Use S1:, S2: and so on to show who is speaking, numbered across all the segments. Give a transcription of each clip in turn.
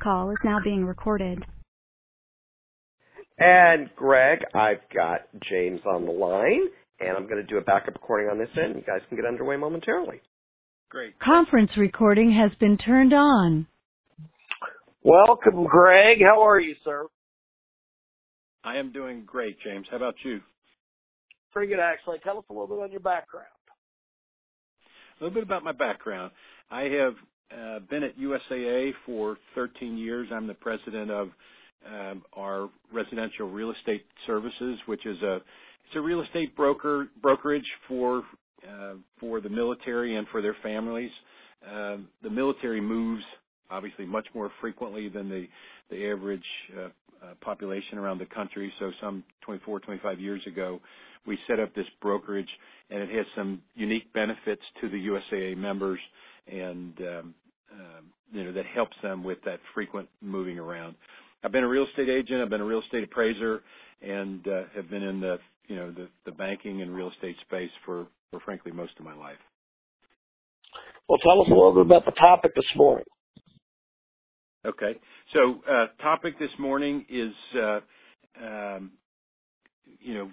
S1: call is now being recorded.
S2: And Greg, I've got James on the line, and I'm going to do a backup recording on this end. You guys can get underway momentarily.
S3: Great.
S1: Conference recording has been turned on.
S2: Welcome, Greg. How are you, sir?
S3: I am doing great, James. How about you?
S2: Pretty good, actually. Tell us a little bit on your background.
S3: A little bit about my background. I have been at USAA for 13 years. I'm the president of um, our residential real estate services, which is a it's a real estate broker brokerage for uh, for the military and for their families. Um, the military moves obviously much more frequently than the average uh, uh, population around the country. So some 24, 25 years ago, we set up this brokerage, and it has some unique benefits to the USAA members and um, you know that helps them with that frequent moving around. I've been a real estate agent. I've been a real estate appraiser, and uh, have been in the you know the, the banking and real estate space for for frankly most of my life.
S2: Well, tell us a little bit about the topic this morning.
S3: Okay, so uh, topic this morning is uh, um, you know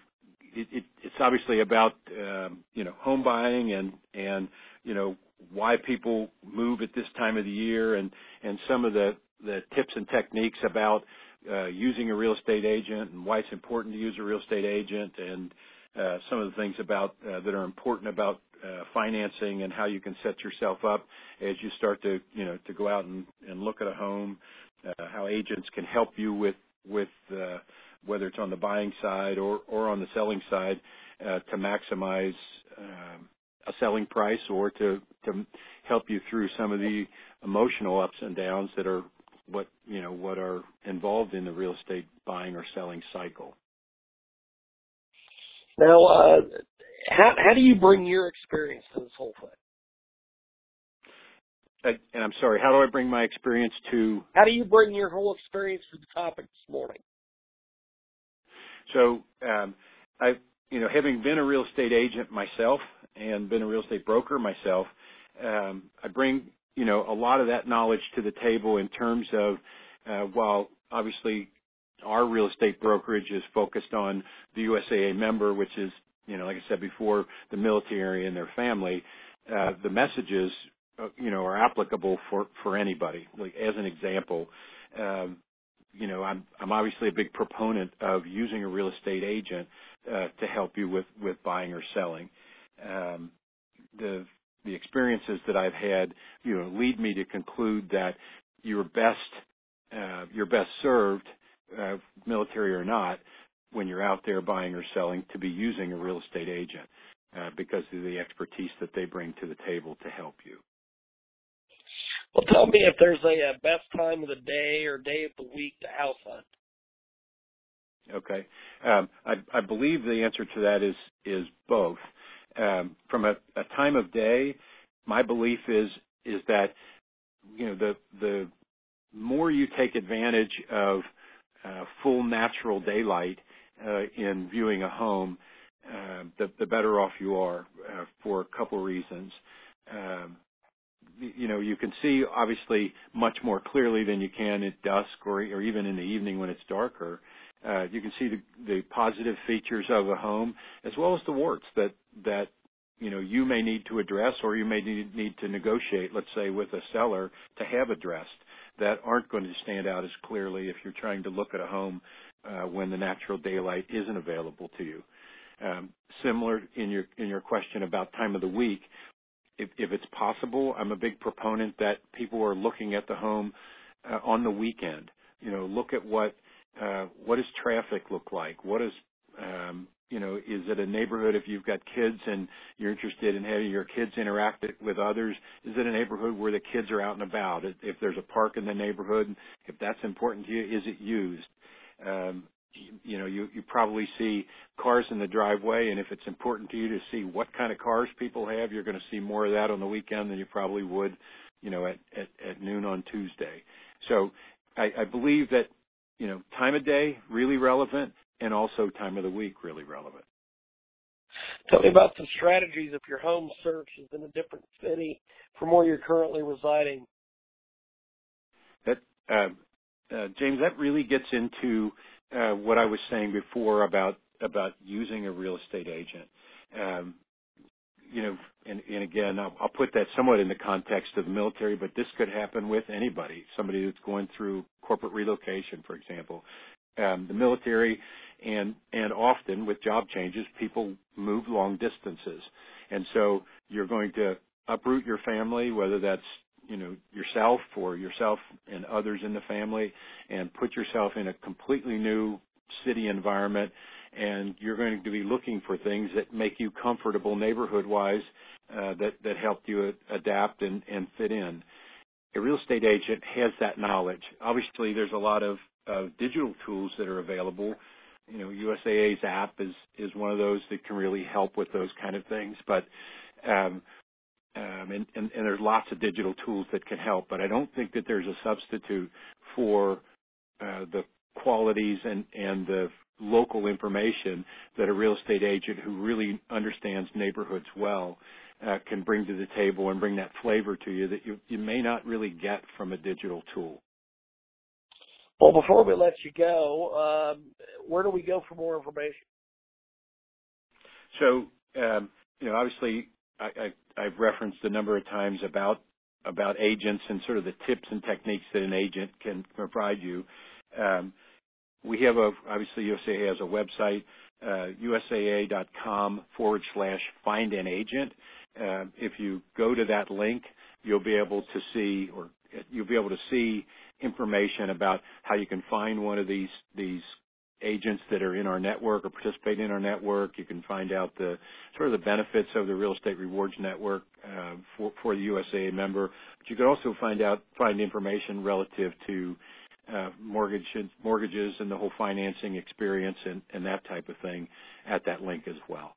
S3: it, it, it's obviously about um, you know home buying and and you know why people move at this time of the year and and some of the the tips and techniques about uh, using a real estate agent and why it's important to use a real estate agent and uh, some of the things about uh, that are important about uh, financing and how you can set yourself up as you start to you know to go out and, and look at a home uh, how agents can help you with with uh, whether it's on the buying side or or on the selling side uh, to maximize selling price or to to help you through some of the emotional ups and downs that are what you know what are involved in the real estate buying or selling cycle.
S2: Now, uh, how how do you bring your experience to this whole thing?
S3: Uh, and I'm sorry, how do I bring my experience to?
S2: How do you bring your whole experience to the topic this morning?
S3: So, um, I, you know, having been a real estate agent myself, and been a real estate broker myself, um, I bring you know a lot of that knowledge to the table in terms of uh, while obviously our real estate brokerage is focused on the USAA member, which is you know like I said before, the military and their family. Uh, the messages uh, you know are applicable for for anybody. Like as an example. Um, you know, I'm I'm obviously a big proponent of using a real estate agent uh, to help you with with buying or selling um, the the experiences that I've had, you know, lead me to conclude that you're best uh, you're best served, uh, military or not, when you're out there buying or selling, to be using a real estate agent uh, because of the expertise that they bring to the table to help you.
S2: Well, tell me if there's a, a best time of the day or day of the week to house hunt.
S3: Okay, um, I, I believe the answer to that is is both from a, time of day, my belief is is that you know the the more you take advantage of uh, full natural daylight uh, in viewing a home, uh, the, the better off you are for a couple reasons. Um, you know, you can see obviously much more clearly than you can at dusk or, or even in the evening when it's darker. Uh, you can see the, the positive features of a home as well as the warts that that you know you may need to address or you may need, need to negotiate, let's say, with a seller to have addressed that aren't going to stand out as clearly if you're trying to look at a home uh, when the natural daylight isn't available to you. Um, similar in your in your question about time of the week, if, if it's possible, I'm a big proponent that people are looking at the home uh, on the weekend. You know, look at what what does traffic look like? What does um, you know, is it a neighborhood if you've got kids and you're interested in having your kids interact with others? Is it a neighborhood where the kids are out and about? If there's a park in the neighborhood, if that's important to you, is it used? Um, you know, you, you probably see cars in the driveway, and if it's important to you to see what kind of cars people have, you're going to see more of that on the weekend than you probably would, you know, at, at, noon on Tuesday. So I believe that, you know, time of day, really relevant, and also time of the week really relevant.
S4: Tell me about some strategies if your home search is in a different city from where you're currently residing.
S3: That uh, uh, James, that really gets into uh, what I was saying before about about using a real estate agent. Um, you know, and, and again, I'll, I'll, put that somewhat in the context of the military, but this could happen with anybody, somebody that's going through corporate relocation, for example. Um, the military and and often with job changes, people move long distances, and so you're going to uproot your family, whether that's you know yourself or yourself and others in the family, and put yourself in a completely new city environment, and you're going to be looking for things that make you comfortable neighborhood-wise, uh, that that help you adapt and and fit in. A real estate agent has that knowledge. Obviously, there's a lot of, of digital tools that are available you know, USAA's app is is one of those that can really help with those kind of things. But um, um, and, and, and there's lots of digital tools that can help, but I don't think that there's a substitute for uh, the qualities and, and the local information that a real estate agent who really understands neighborhoods well uh, can bring to the table and bring that flavor to you that you, you may not really get from a digital tool.
S4: Well, before we let you go, um, where do we go for more information?
S3: So, um, you know, obviously, I, I, I've referenced a number of times about about agents and sort of the tips and techniques that an agent can provide you. Um, we have a obviously USAA has a website, uh, USAA.com forward slash find an agent. Uh, if you go to that link, you'll be able to see or you'll be able to see information about how you can find one of these these agents that are in our network or participate in our network. You can find out the sort of the benefits of the Real Estate Rewards Network uh, for for the USAA member. But you can also find out find information relative to uh, mortgages, mortgages and the whole financing experience and that type of thing at that link as well.